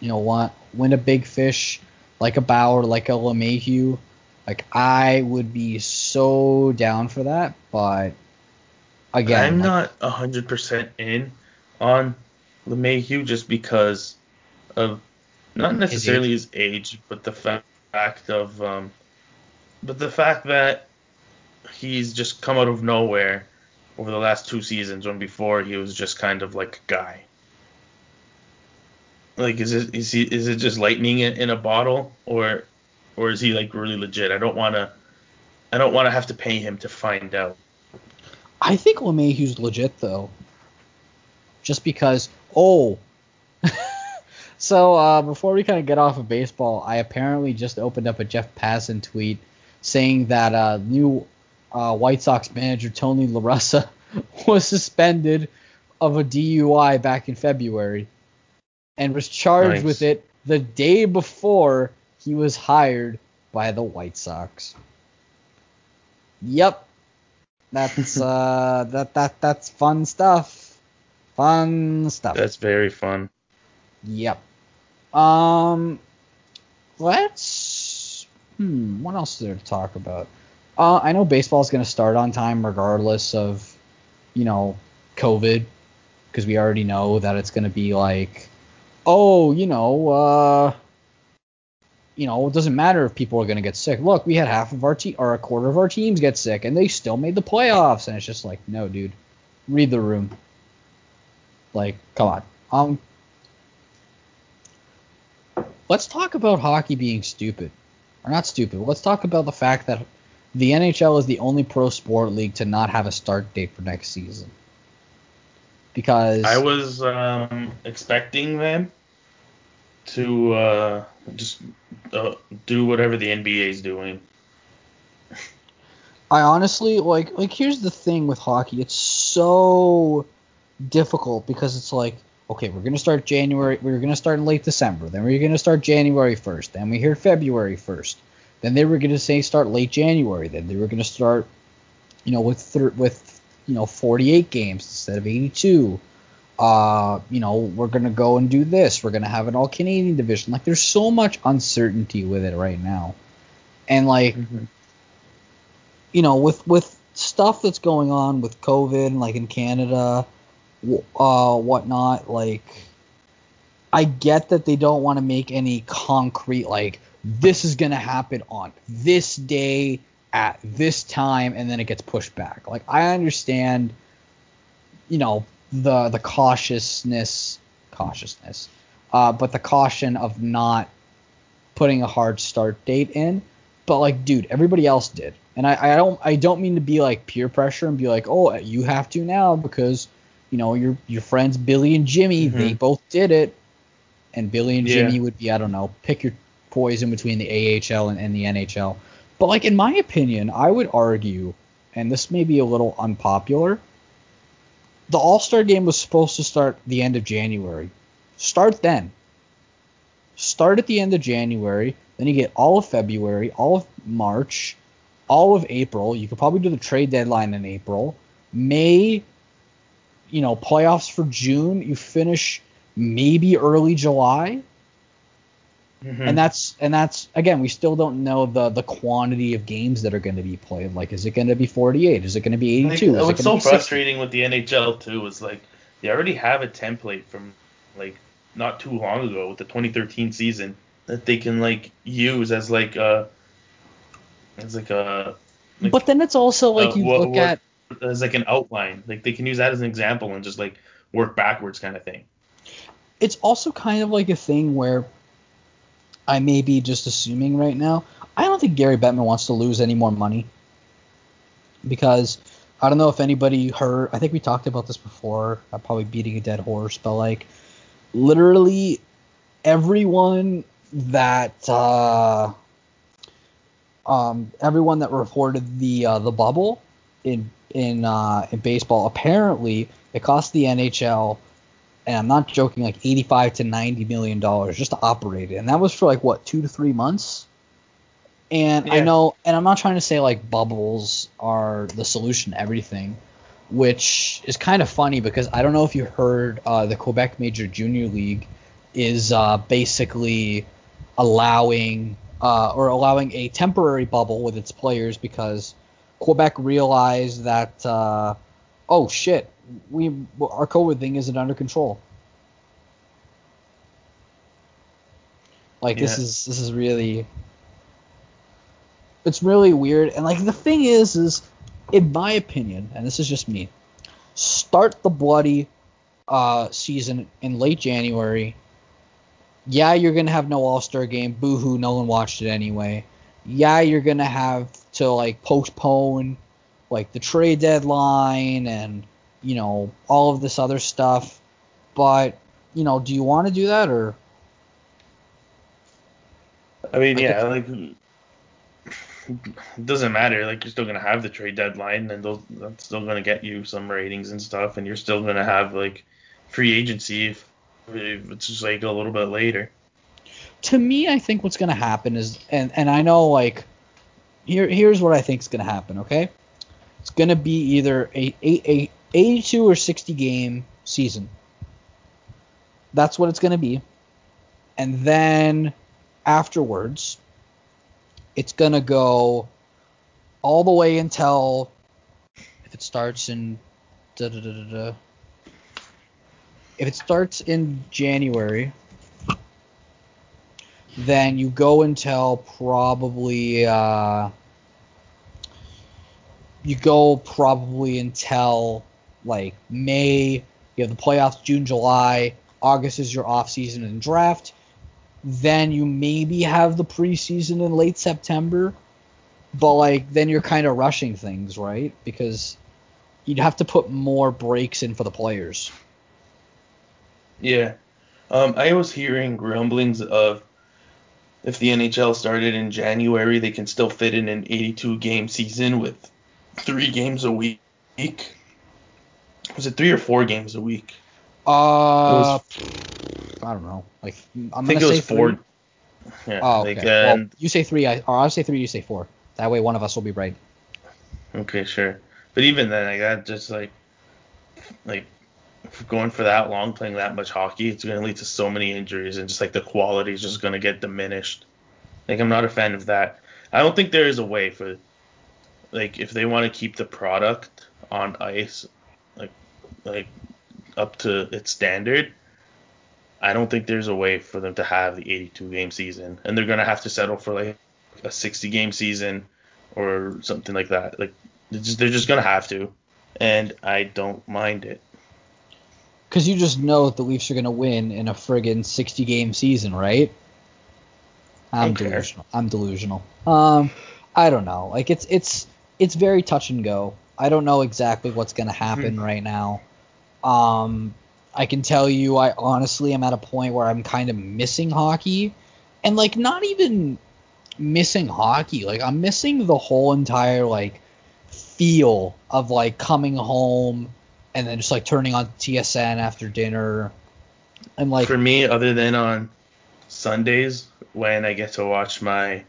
you know what win a big fish like a Bauer like a LeMahieu like I would be so down for that but again I'm like, not hundred percent in on LeMahieu just because of not necessarily his age, but the fact of um, but the fact that he's just come out of nowhere over the last two seasons when before he was just kind of like a guy. Like is it is he is it just lightning in, in a bottle or or is he like really legit? I don't want to I don't want to have to pay him to find out. I think LeMahieu's legit though. Just because oh So uh, before we kind of get off of baseball, I apparently just opened up a Jeff Passan tweet saying that uh, new uh, White Sox manager Tony La Russa was suspended of a DUI back in February and was charged Nice. with it the day before he was hired by the White Sox. Yep. That's uh that that that's fun stuff. Fun stuff. That's very fun. Yep. Um, let's. Hmm. What else is there to talk about? Uh, I know baseball's going to start on time regardless of, you know, COVID, because we already know that it's going to be like, oh, you know, uh, you know, it doesn't matter if people are going to get sick. Look, we had half of our team or a quarter of our teams get sick, and they still made the playoffs. And it's just like, no, dude, read the room. Like, come on. Um, let's talk about hockey being stupid. Or not stupid. Let's talk about the fact that the NHL is the only pro sport league to not have a start date for next season. Because I was um, expecting them to uh, just uh, do whatever the NBA is doing. I honestly like like here's the thing with hockey. It's so difficult because it's like okay, we're gonna start January. We're gonna start in late December. Then we're gonna start January first. Then we hear February first. Then they were gonna say start late January. Then they were gonna start, you know, with thir- with you know 48 games instead of 82. Uh, you know, we're gonna go and do this. We're gonna have an all Canadian division. Like, there's so much uncertainty with it right now, and like you know, with with stuff that's going on with COVID, like in Canada, uh, whatnot, like, I get that they don't want to make any concrete, like, this is gonna happen on this day at this time, and then it gets pushed back. Like, I understand, you know, the the cautiousness, cautiousness, uh, but the caution of not putting a hard start date in. But like, dude, everybody else did, and I, I don't I don't mean to be like peer pressure and be like, oh, you have to now because you know your your friends Billy and Jimmy they Mhm. both did it, and Billy and Yeah. Jimmy would be I don't know pick your poison between the AHL and, and the NHL. But like in my opinion, I would argue, and this may be a little unpopular, the All Star game was supposed to start the end of January. Start then. Start at the end of January, then you get all of February, all of March, all of April. You could probably do the trade deadline in April. May, you know, playoffs for June. You finish maybe early July Mhm. and that's and that's again we still don't know the the quantity of games that are going to be played like is it going to be 48 is it going to be 82 is it what's so be 60? frustrating with the NHL too is like they already have a template from like not too long ago with the 2013 season that they can like use as like a as like a like, but then it's also like uh, you what- look what- at as like an outline like they can use that as an example and just like work backwards kind of thing. it's also kind of like a thing where I may be just assuming right now. I don't think Gary Bettman wants to lose any more money because I don't know if anybody heard. I think we talked about this before. I'm probably beating a dead horse, but like literally everyone that uh, um, everyone that reported the uh, the bubble in in uh, in baseball apparently it cost the NHL and I'm not joking, like 85 to 90 million dollars just to operate it, and that was for like what two to three months. And I know, and I'm not trying to say like bubbles are the solution to everything, which is kind of funny because I don't know if you heard uh, the Quebec Major Junior League is uh, basically allowing uh, or allowing a temporary bubble with its players because Quebec realized that uh, oh shit, we our COVID thing isn't under control. Like this is this is really it's really weird. And like the thing is is in my opinion and this is just me start the bloody uh season in late January. Yeah you're gonna have no all-star game. Boo-hoo no one watched it anyway. Yeah you're gonna have to like postpone like the trade deadline and you know all of this other stuff but you know do you want to do that or I mean, I yeah, like it doesn't matter. Like you're still gonna have the trade deadline, and those that's still gonna get you some ratings and stuff, and you're still gonna have like free agency if, if it's just like a little bit later. to me, I think what's going to happen is, and and I know like, here here's what I think is going to happen. Okay, it's going to be either a, a, a 82 or 60 game season. That's what it's going to be, and then afterwards, it's going to go all the way until if it starts in da da da. If it starts in January, then you go until probably uh, you go probably until like May. You have the playoffs June, July. August is your off season and draft. Then you maybe have the preseason in late September, but like then you're kind of rushing things, right? Because you'd have to put more breaks in for the players. Yeah. Um, I was hearing grumblings of if the NHL started in January, they can still fit in an 82 game season with three games a week. Was it three or four games a week? Uh, I don't know. Like I'm I gonna think it say was four. three. Yeah. Oh, okay. like, well, you say three, I, or I'll say three, you say four. That way one of us will be right. okay, sure. But even then, like that, just like, like going for that long, playing that much hockey, it's going to lead to so many injuries, and just like the quality is just going to get diminished. Like I'm not a fan of that. I don't think there is a way for, like, if they want to keep the product on ice, like, like up to its standard. I don't think there's a way for them to have the 82 game season, and they're gonna have to settle for like a 60 game season or something like that. Like they're just, they're just gonna have to, and I don't mind it. Because you just know that the Leafs are going to win in a friggin' 60 game season, right? I'm Okay. delusional. I'm delusional. Um, I don't know. Like it's it's it's very touch and go. I don't know exactly what's gonna happen right now. Um, I can tell you, I honestly am at a point where I'm kind of missing hockey, and like not even missing hockey. Like I'm missing the whole entire like feel of like coming home and then just like turning on TSN after dinner and like For me, other than on Sundays when I get to watch my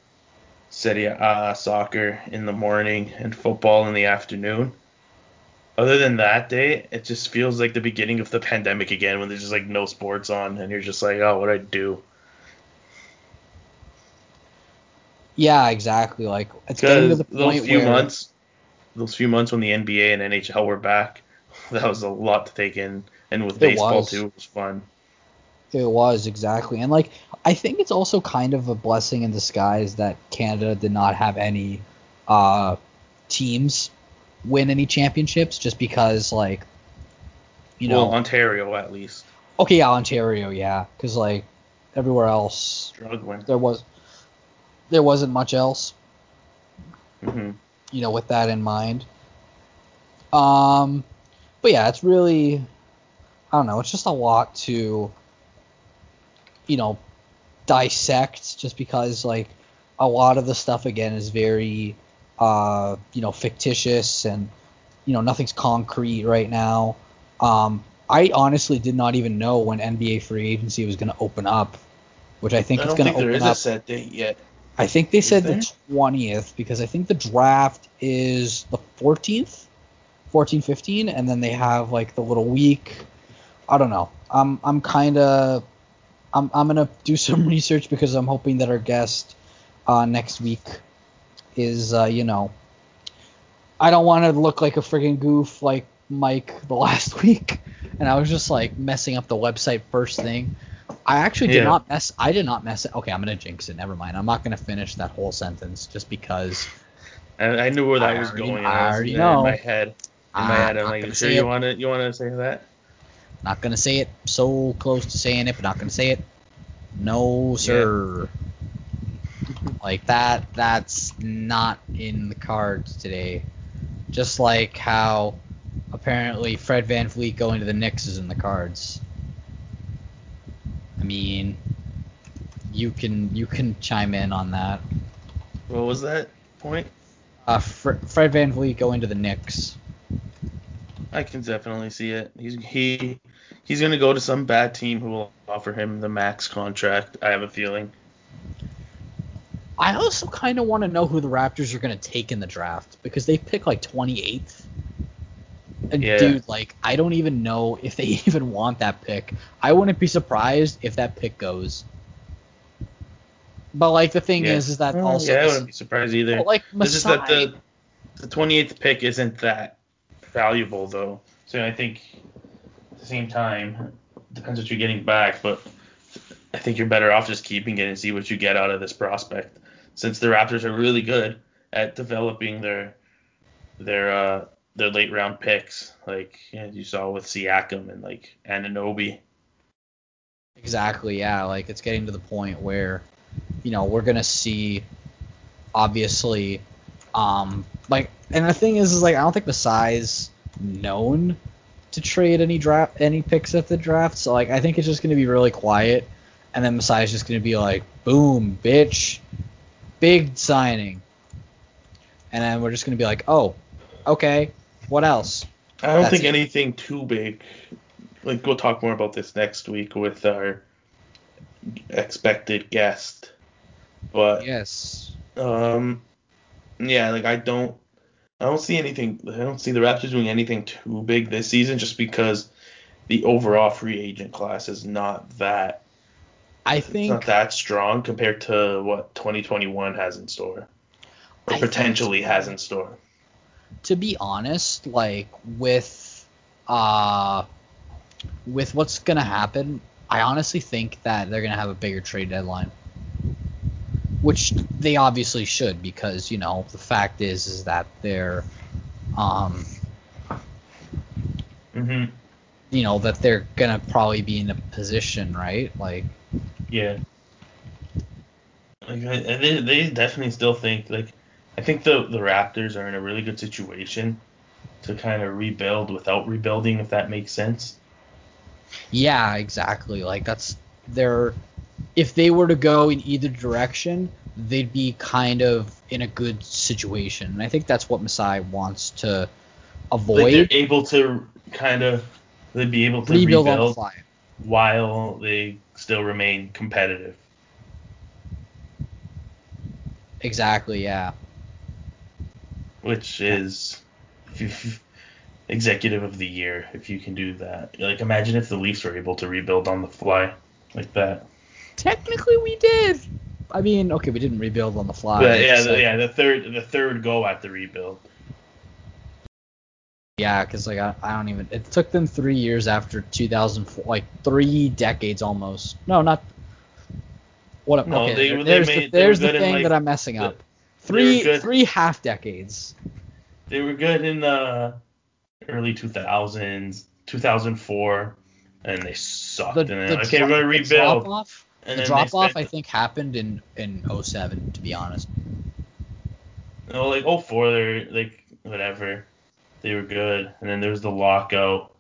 Serie A soccer in the morning and football in the afternoon. Other than that day, it just feels like the beginning of the pandemic again when there's just like no sports on and you're just like, oh, what do I do? yeah, exactly. Like it's getting to the point those few where months, those few months when the NBA and NHL were back, that was a lot to take in. And with It baseball was. too, it was fun. It was exactly, and like I think it's also kind of a blessing in disguise that Canada did not have any uh, teams win any championships, just because like you know, well, Ontario at least okay, yeah, Ontario, yeah, because like everywhere else struggling. there was there wasn't much else, hmm you know, with that in mind. Um, but yeah, it's really I don't know, it's just a lot to you know dissect just because like a lot of the stuff again is very uh you know fictitious and you know nothing's concrete right now um i honestly did not even know when nba free agency was going to open up which i think I it's going to think there open is up a set date yet. i think they Is said there? the 20th because i think the draft is the 14th 14 15 and then they have like the little week i don't know i'm i'm kind of I'm, I'm gonna do some research because I'm hoping that our guest uh, next week is uh, you know I don't want to look like a friggin' goof like Mike the last week, and I was just like messing up the website first thing. I actually did Yeah. not mess. I did not mess it. Okay, I'm gonna jinx it. Never mind. I'm not gonna finish that whole sentence just because. I, I knew where that I was already- going. I and I was already in know. my head. In my I'm head, I'm like, you sure you want to you want to say that? Not gonna say it. So close to saying it, but not gonna say it. No, sir. Like that. That's not in the cards today. Just like how apparently Fred VanVleet going to the Knicks is in the cards. I mean, you can you can chime in on that. What was that point? Uh, Fr- Fred VanVleet going to the Knicks. I can definitely see it. He's he he's gonna go to some bad team who will offer him the max contract. I have a feeling. I also kind of want to know who the Raptors are going to take in the draft because they pick like 28th. And Yeah. dude, like I don't even know if they even want that pick. I wouldn't be surprised if that pick goes. But like the thing Yeah. is, is that Uh, also yeah, I wouldn't be surprised either. but, like It's just that the the 28th pick isn't that valuable though. So I think at the same time depends what you're getting back, but I think you're better off just keeping it and see what you get out of this prospect. Since the Raptors are really good at developing their their uh their late round picks, like you, know, you saw with Siakam and like Anunoby. Exactly, yeah. Like it's getting to the point where, you know, we're gonna see obviously um like and the thing is is like I don't think the size known to trade any draft any picks at the draft. So like I think it's just gonna be really quiet and then Masai's just gonna be like, boom, bitch, big signing. And then we're just gonna be like, oh, okay, what else? I don't That's think it. anything too big. Like we'll talk more about this next week with our expected guest. But Yes. um yeah, like I don't I don't see anything I don't see the Raptors doing anything too big this season just because the overall free agent class is not that I it's not think that strong compared to what 2021 has in store. Or I think- potentially has in store. to be honest, like with uh with what's gonna happen, I honestly think that they're gonna have a bigger trade deadline. Which they obviously should because, you know, the fact is is that they're um Mhm. You know, that they're gonna probably be in a position, right? Like Yeah. Like I, they, they definitely still think like I think the the Raptors are in a really good situation to kind of rebuild without rebuilding, if that makes sense. Yeah, exactly. Like that's their if they were to go in either direction, they'd be kind of in a good situation. And I think that's what Masai wants to avoid. Like they're able to kind of they'd be able to rebuild, rebuild the while they still remain competitive. Exactly, yeah. Which is executive of the year if you can do that. Like imagine if the Leafs were able to rebuild on the fly like that. Technically, we did. I mean, okay, we didn't rebuild on the fly. But yeah, the, yeah, the third the third go at the rebuild. Yeah, because like I, I don't even. It took them three years after 2004, like three decades almost. No, not. What? No, okay, they, there's they made, the, there's the thing like, that I'm messing up. Three three half decades. They were good in the early 2000s, 2004, and they sucked. The, and then, the okay, we're gonna rebuild. The Drop off, and the drop off, I think, happened in in 07, to be honest. No, like 04, they're like whatever, they were good, and then there was the lockout.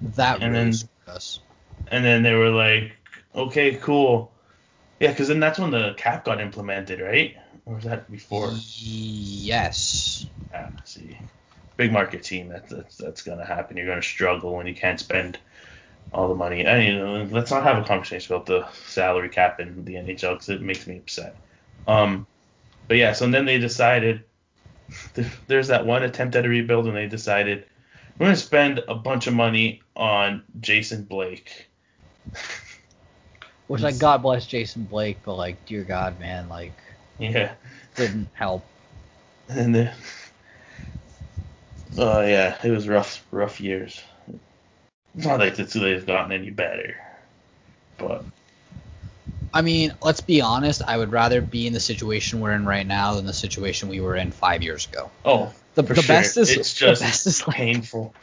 That and really then, us. And then they were like, okay, cool. Yeah, because then that's when the cap got implemented, right? Or was that before? Yes. Yeah, see big market team, that's that's, that's going to happen. You're going to struggle when you can't spend all the money. And you know, let's not have a conversation about the salary cap in the NHL because it makes me upset. Um, but yeah, so then they decided there's that one attempt at a rebuild, and they decided we're going to spend a bunch of money on Jason Blake. Which like God bless Jason Blake, but like dear God, man, like yeah, didn't help. And then Oh yeah, it was rough, rough years. It's not like the two they've gotten any better, but. I mean, let's be honest. I would rather be in the situation we're in right now than the situation we were in five years ago. Oh, the, the sure. best is it's just the best is like, painful.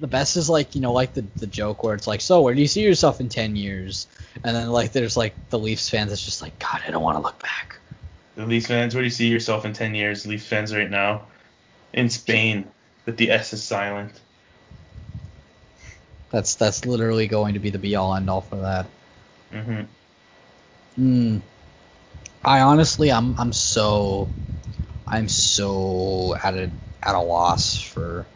The best is like you know like the the joke where it's like, so where do you see yourself in ten years? And then like there's like the Leafs fans that's just like, God, I don't want to look back. The Leafs fans, where do you see yourself in ten years? Leafs fans right now, in Spain that the S is silent. That's that's literally going to be the be all end all for that. Mhm. Hmm. I honestly, I'm I'm so, I'm so at a at a loss for,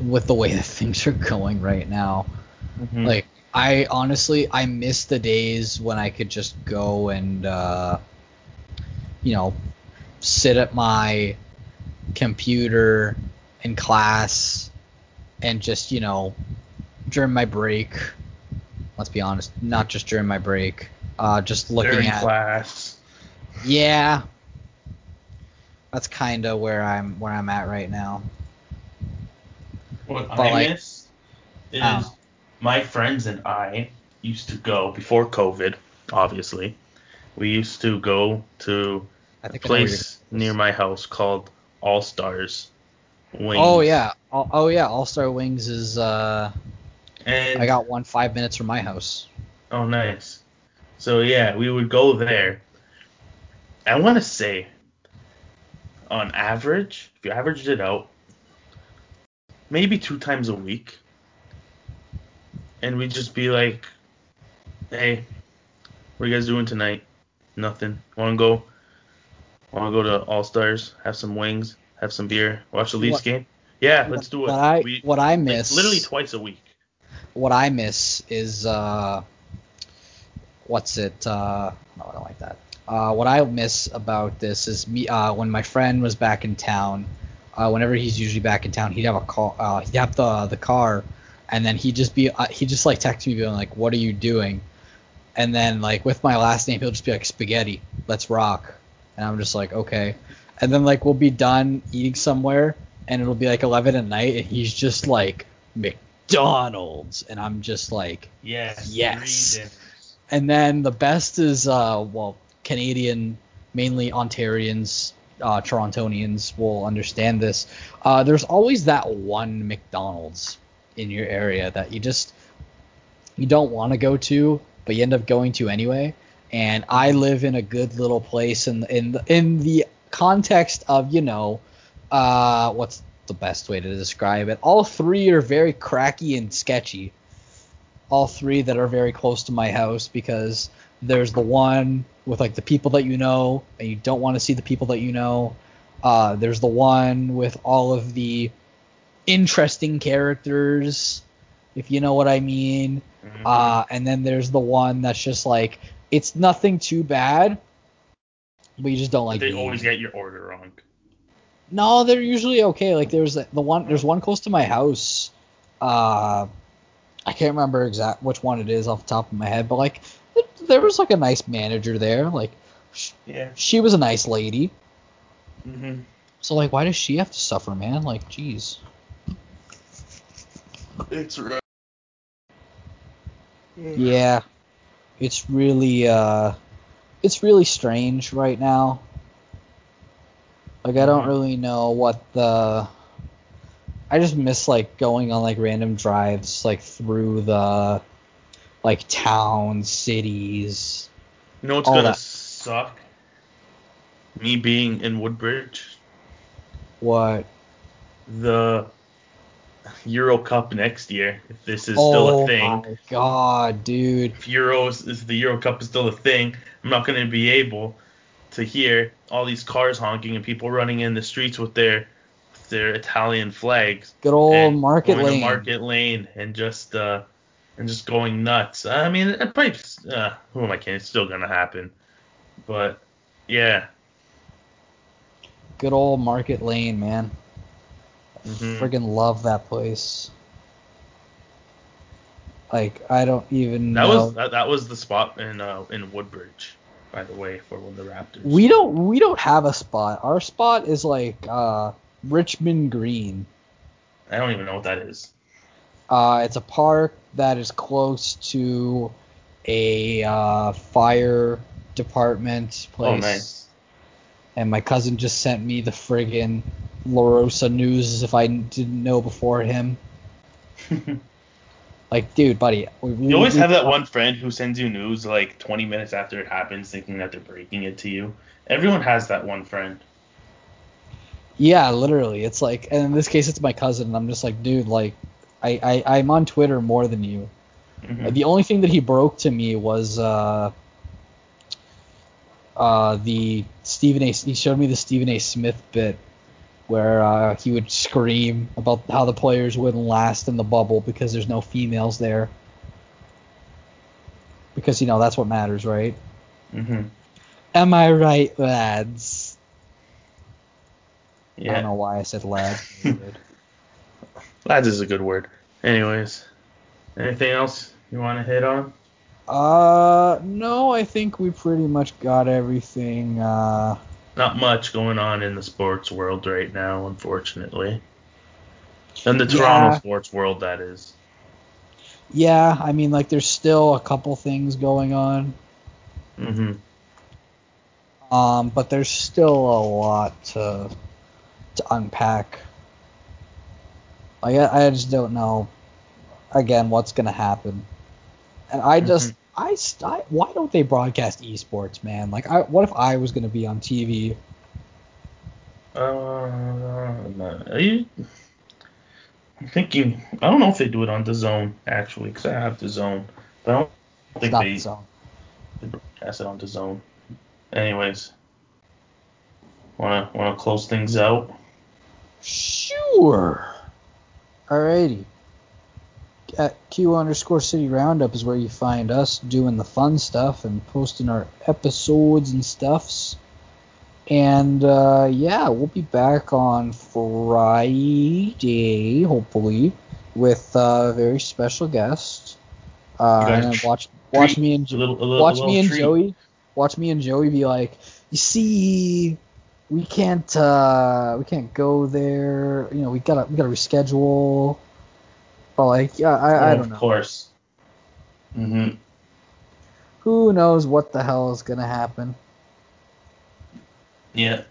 with the way that things are going right now. Mm-hmm. Like I honestly, I miss the days when I could just go and, uh, you know, sit at my computer in class and just, you know, during my break, let's be honest, not just during my break, uh, just looking during at class. Yeah. That's kind of where I'm where I'm at right now. What but I like, miss is um, my friends and I used to go before COVID, obviously. We used to go to a place near my house called All Stars Wings. Oh yeah, oh, oh yeah, All Star Wings is. Uh, and I got one five minutes from my house. Oh nice. So yeah, we would go there. I want to say, on average, if you averaged it out, maybe two times a week, and we'd just be like, "Hey, what are you guys doing tonight? Nothing. Want to go? Want to go to All Stars? Have some wings? have some beer, watch the Leafs what, game. Yeah, let's do it. What I we, what I miss like, literally twice a week. What I miss is uh, what's it? Uh, no, I don't like that. Uh, what I miss about this is me uh, when my friend was back in town. Uh, whenever he's usually back in town, he'd have a car. Uh, he'd have the the car, and then he'd just be uh, he just like text me being like, "What are you doing?" And then like with my last name, he'll just be like, "Spaghetti, let's rock." And I'm just like, okay and then like we'll be done eating somewhere and it'll be like 11 at night and he's just like McDonald's and I'm just like yes yes and then the best is uh well Canadian mainly Ontarians uh, Torontonians will understand this uh, there's always that one McDonald's in your area that you just you don't want to go to but you end up going to anyway and I live in a good little place in in in the context of you know, uh, what's the best way to describe it? All three are very cracky and sketchy. All three that are very close to my house because there's the one with like the people that you know and you don't want to see the people that you know. Uh, there's the one with all of the interesting characters, if you know what I mean. Mhm. Uh, and then there's the one that's just like it's nothing too bad, but you just don't like. they always get your order wrong. No, they're usually okay. Like there's the one there's one close to my house. Uh, I can't remember exact which one it is off the top of my head, but like it, there was like a nice manager there. Like sh- Yeah. she was a nice lady. hmm So like why does she have to suffer, man? Like jeez. It's right. Yeah. It's really uh it's really strange right now. Like I don't Mhm. really know what the I just miss like going on like random drives like through the like towns, cities. You know what's gonna that. suck? Me being in Woodbridge, What the Euro Cup next year, if this is still Oh a thing. Oh my god, dude. If Euros if the Euro Cup is still a thing, I'm not gonna be able to hear all these cars honking and people running in the streets with their their Italian flags. Good old Market Lane. Market Lane and just uh and just going nuts. I mean, it probably uh, who am I kidding? It's still gonna happen, but yeah. Good old Market Lane, man. Mhm. Friggin' love that place. Like I don't even That know. was that, that was the spot in uh in Woodbridge, by the way, for when the Raptors. We don't we don't have a spot. Our spot is like uh Richmond Green. I don't even know what that is. Uh it's a park that is close to a uh, fire department place. Oh, nice. And my cousin just sent me the friggin' La Russa news as if I didn't know before him. Like, dude, buddy, we, we You always we- have that one friend who sends you news like 20 minutes after it happens, thinking that they're breaking it to you. Everyone has that one friend. Yeah, literally. It's like, and in this case, it's my cousin, and I'm just like, dude, like, I, I I'm on Twitter more than you. Mhm. The only thing that he broke to me was uh, uh, the Stephen A. He showed me the Stephen A. Smith bit where uh, he would scream about how the players wouldn't last in the bubble because there's no females there. Because you know that's what matters, right? Mm-hmm. Am I right, lads? I don't know why I said lads. Lads is a good word. Anyways, anything else you want to hit on? Uh, no, I think we pretty much got everything. Uh, Not much going on in the sports world right now, unfortunately. In the Yeah. Toronto sports world, that is. yeah, I mean, like, there's still a couple things going on. Mm-hmm. Um, but there's still a lot to to unpack. Like, I, I just don't know. Again, what's gonna happen? And I just, I, st- I, why don't they broadcast esports, man? Like, I, what if I was gonna be on TV? Uh, you? I'm thinking. I don't know if they do it on the zone actually, because I have the zone, but I don't think they, the zone. they broadcast it on the zone. Anyways, wanna wanna close things out? Sure. Alrighty. At Q underscore city roundup is where you find us doing the fun stuff and posting our episodes and stuffs. And uh, yeah, we'll be back on Friday, hopefully, with a very special guest. Uh, and watch watch me and Jo- little- little- watch me and treat. Joey watch me and Joey be like, you see, we can't uh, we can't go there. You know, we gotta we gotta reschedule. But like, yeah, I, I Oh, don't Of know. course. hmm Who knows what the hell is gonna happen? Yeah.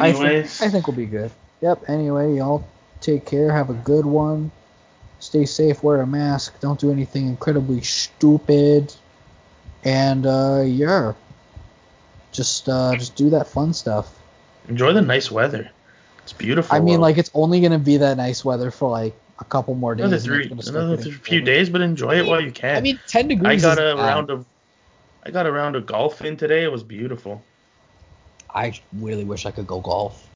I Anyways. think I think we'll be good. Yep. Anyway, y'all take care. Have a good one. Stay safe. Wear a mask. Don't do anything incredibly stupid. And uh, yeah, just uh, just do that fun stuff. Enjoy the nice weather. It's beautiful. I mean, out. like it's only gonna be that nice weather for like a couple more days. another three, another getting few days, but enjoy it while you can. I mean, 10 degrees. I got a isn't bad. round of, I got a round of golf in today. It was beautiful. I really wish I could go golf.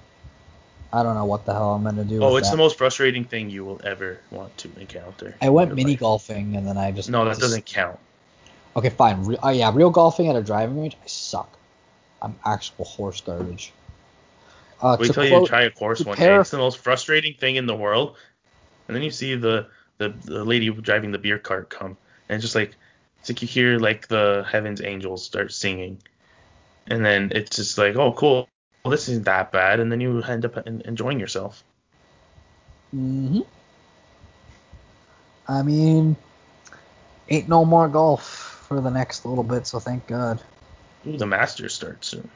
I don't know what the hell I'm gonna do. Oh, with it's that. the most frustrating thing you will ever want to encounter. I went mini life. golfing and then I just No, that just- doesn't count. Okay, fine. Re- oh yeah, real golfing at a driving range. I suck. I'm actual horse garbage. Uh, Wait to till you quote- try a course to one day. It's the most frustrating thing in the world. And then you see the, the, the lady driving the beer cart come, and it's just like it's like you hear like the heavens angels start singing, and then it's just like oh cool, well this isn't that bad, and then you end up enjoying yourself. hmm I mean, ain't no more golf for the next little bit, so thank God. Ooh, the Masters starts soon.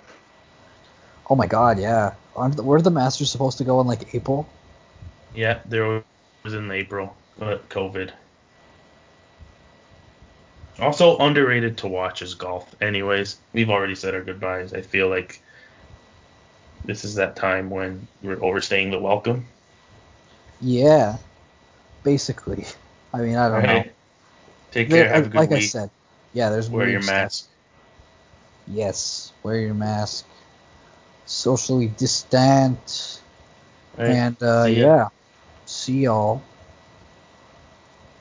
Oh my God, yeah. Aren't the, were the Masters supposed to go in like April? Yeah, there was in April, but COVID. Also underrated to watch is golf. Anyways, we've already said our goodbyes. I feel like this is that time when we're overstaying the welcome. Yeah, basically. I mean, I don't Right? know. Take There- care. Have a good like I said, yeah. There's Wear your stuff. mask. Yes, wear your mask. Socially distant. Right. And uh, yeah, see y'all.